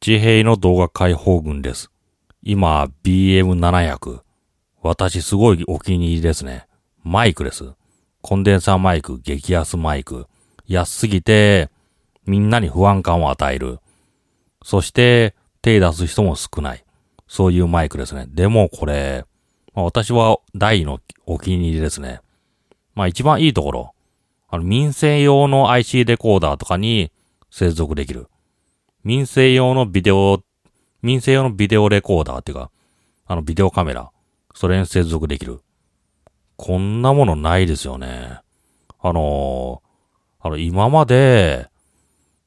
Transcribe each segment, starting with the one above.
地平の動画解放群です。今、BM700。私すごいお気に入りですね。マイクです。コンデンサーマイク、激安マイク。安すぎて、みんなに不安感を与える。そして、手出す人も少ない。そういうマイクですね。でもこれ、私は大のお気に入りですね。まあ一番いいところ。あの、民生用の IC レコーダーとかに接続できる。民生用のビデオ、民生用のビデオレコーダーっていうか、あのビデオカメラ。それに接続できる。こんなものないですよね。あのあの、今まで、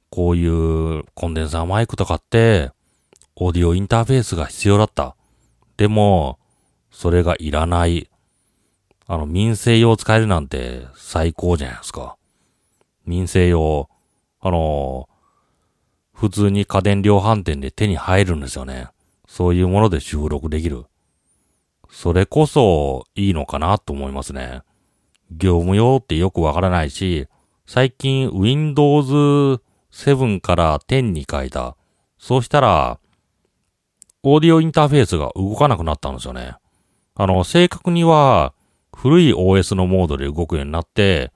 こういうコンデンサーマイクとかって、オーディオインターフェースが必要だった。でも、それがいらない。あの、民生用使えるなんて最高じゃないですか。民生用、あの普通に家電量販店で手に入るんですよね。そういうもので収録できる。それこそいいのかなと思いますね。業務用ってよくわからないし、最近 Windows 7から10に変えた。そうしたら、オーディオインターフェースが動かなくなったんですよね。あの、正確には古い OS のモードで動くようになって、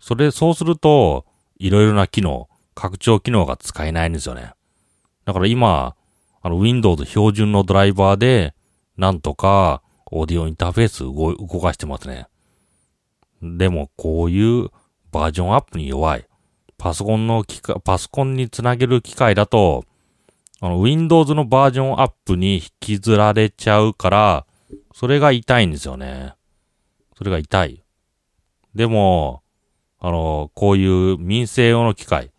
それ、そうすると、いろいろな機能、拡張機能が使えないんですよね。だから今、あの Windows 標準のドライバーで、なんとか、オーディオインターフェース動動かしてますね。でも、こういうバージョンアップに弱い。パソコンの機械、パソコンにつなげる機械だと、あの、Windows のバージョンアップに引きずられちゃうから、それが痛いんですよね。それが痛い。でも、あの、こういう民生用の機械、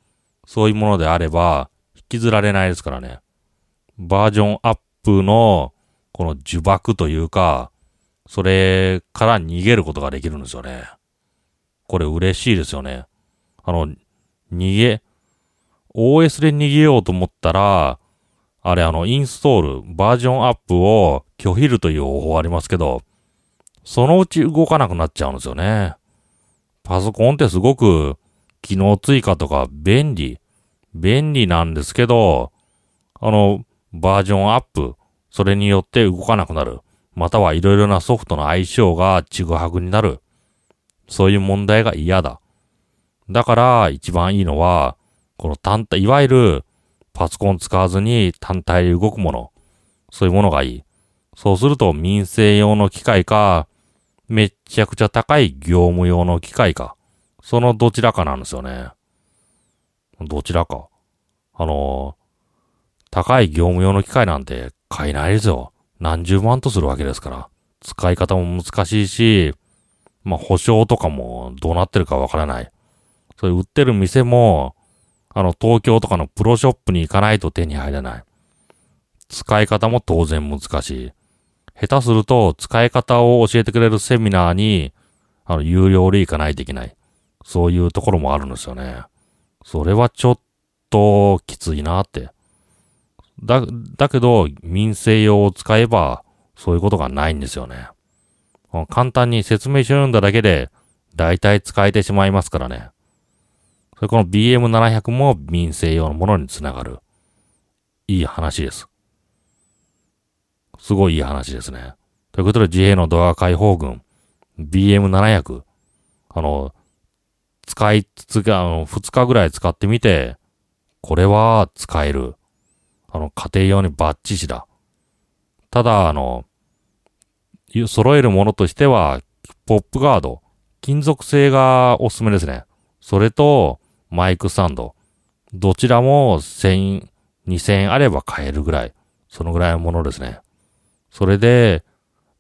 そういうものであれば、引きずられないですからね。バージョンアップの、この呪縛というか、それから逃げることができるんですよね。これ嬉しいですよね。あの、逃げ、OS で逃げようと思ったら、あれあの、インストール、バージョンアップを拒否るという方法ありますけど、そのうち動かなくなっちゃうんですよね。パソコンってすごく機能追加とか便利、便利なんですけど、あの、バージョンアップ、それによって動かなくなる。またはいろいろなソフトの相性がちぐはぐになる。そういう問題が嫌だ。だから一番いいのは、この単体、いわゆるパソコン使わずに単体で動くもの。そういうものがいい。そうすると民生用の機械か、めっちゃくちゃ高い業務用の機械か。そのどちらかなんですよね。どちらか。あの高い業務用の機械なんて買えないですよ。何十万とするわけですから。使い方も難しいし、まあ保証とかもどうなってるかわからない。それ売ってる店も、あの東京とかのプロショップに行かないと手に入らない。使い方も当然難しい。下手すると使い方を教えてくれるセミナーに、あの、有料で行かないといけない。そういうところもあるんですよね。それはちょっときついなって。だ、だけど、民生用を使えば、そういうことがないんですよね。簡単に説明書読んだだけで、大体使えてしまいますからね。それこの BM700 も民生用のものにつながる。いい話です。すごいいい話ですね。ということで、自衛のドア解放軍、BM700、あの、使いつつ、あの、2日ぐらい使ってみて、これは使える。あの、家庭用にバッチシだ。ただ、あの、揃えるものとしては、ポップガード、金属製がおすすめですね。それと、マイクスタンド。どちらも1000、2000円あれば買えるぐらい。そのぐらいのものですね。それで、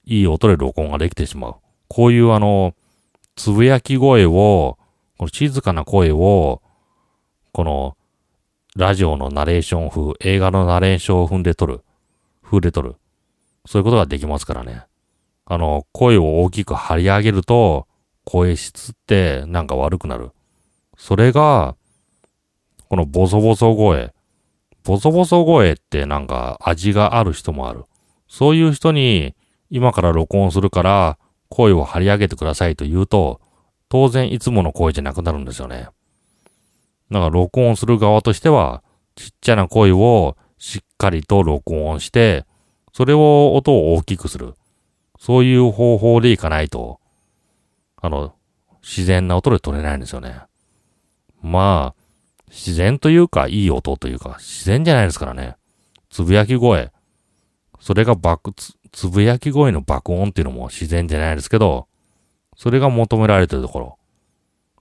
いい音で録音ができてしまう。こういうあの、つぶやき声を、この静かな声を、この、ラジオのナレーション風、映画のナレーション風で撮る。風で撮る。そういうことができますからね。あの、声を大きく張り上げると、声質ってなんか悪くなる。それが、このボソボソ声。ボソボソ声ってなんか味がある人もある。そういう人に今から録音するから声を張り上げてくださいと言うと、当然いつもの声じゃなくなるんですよね。だから録音する側としては、ちっちゃな声をしっかりと録音して、それを音を大きくする。そういう方法でいかないと、あの、自然な音で取れないんですよね。まあ、自然というか、いい音というか、自然じゃないですからね。つぶやき声。それが爆、つ、つぶやき声の爆音っていうのも自然じゃないですけど、それが求められてるところ。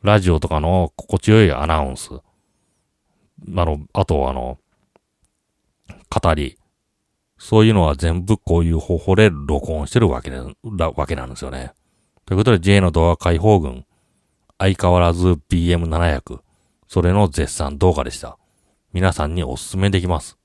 ラジオとかの心地よいアナウンス。あの、あとあの、語り。そういうのは全部こういう方法で録音してるわけで、わけなんですよね。ということで J の動画解放軍、相変わらず BM700、それの絶賛動画でした。皆さんにおすすめできます。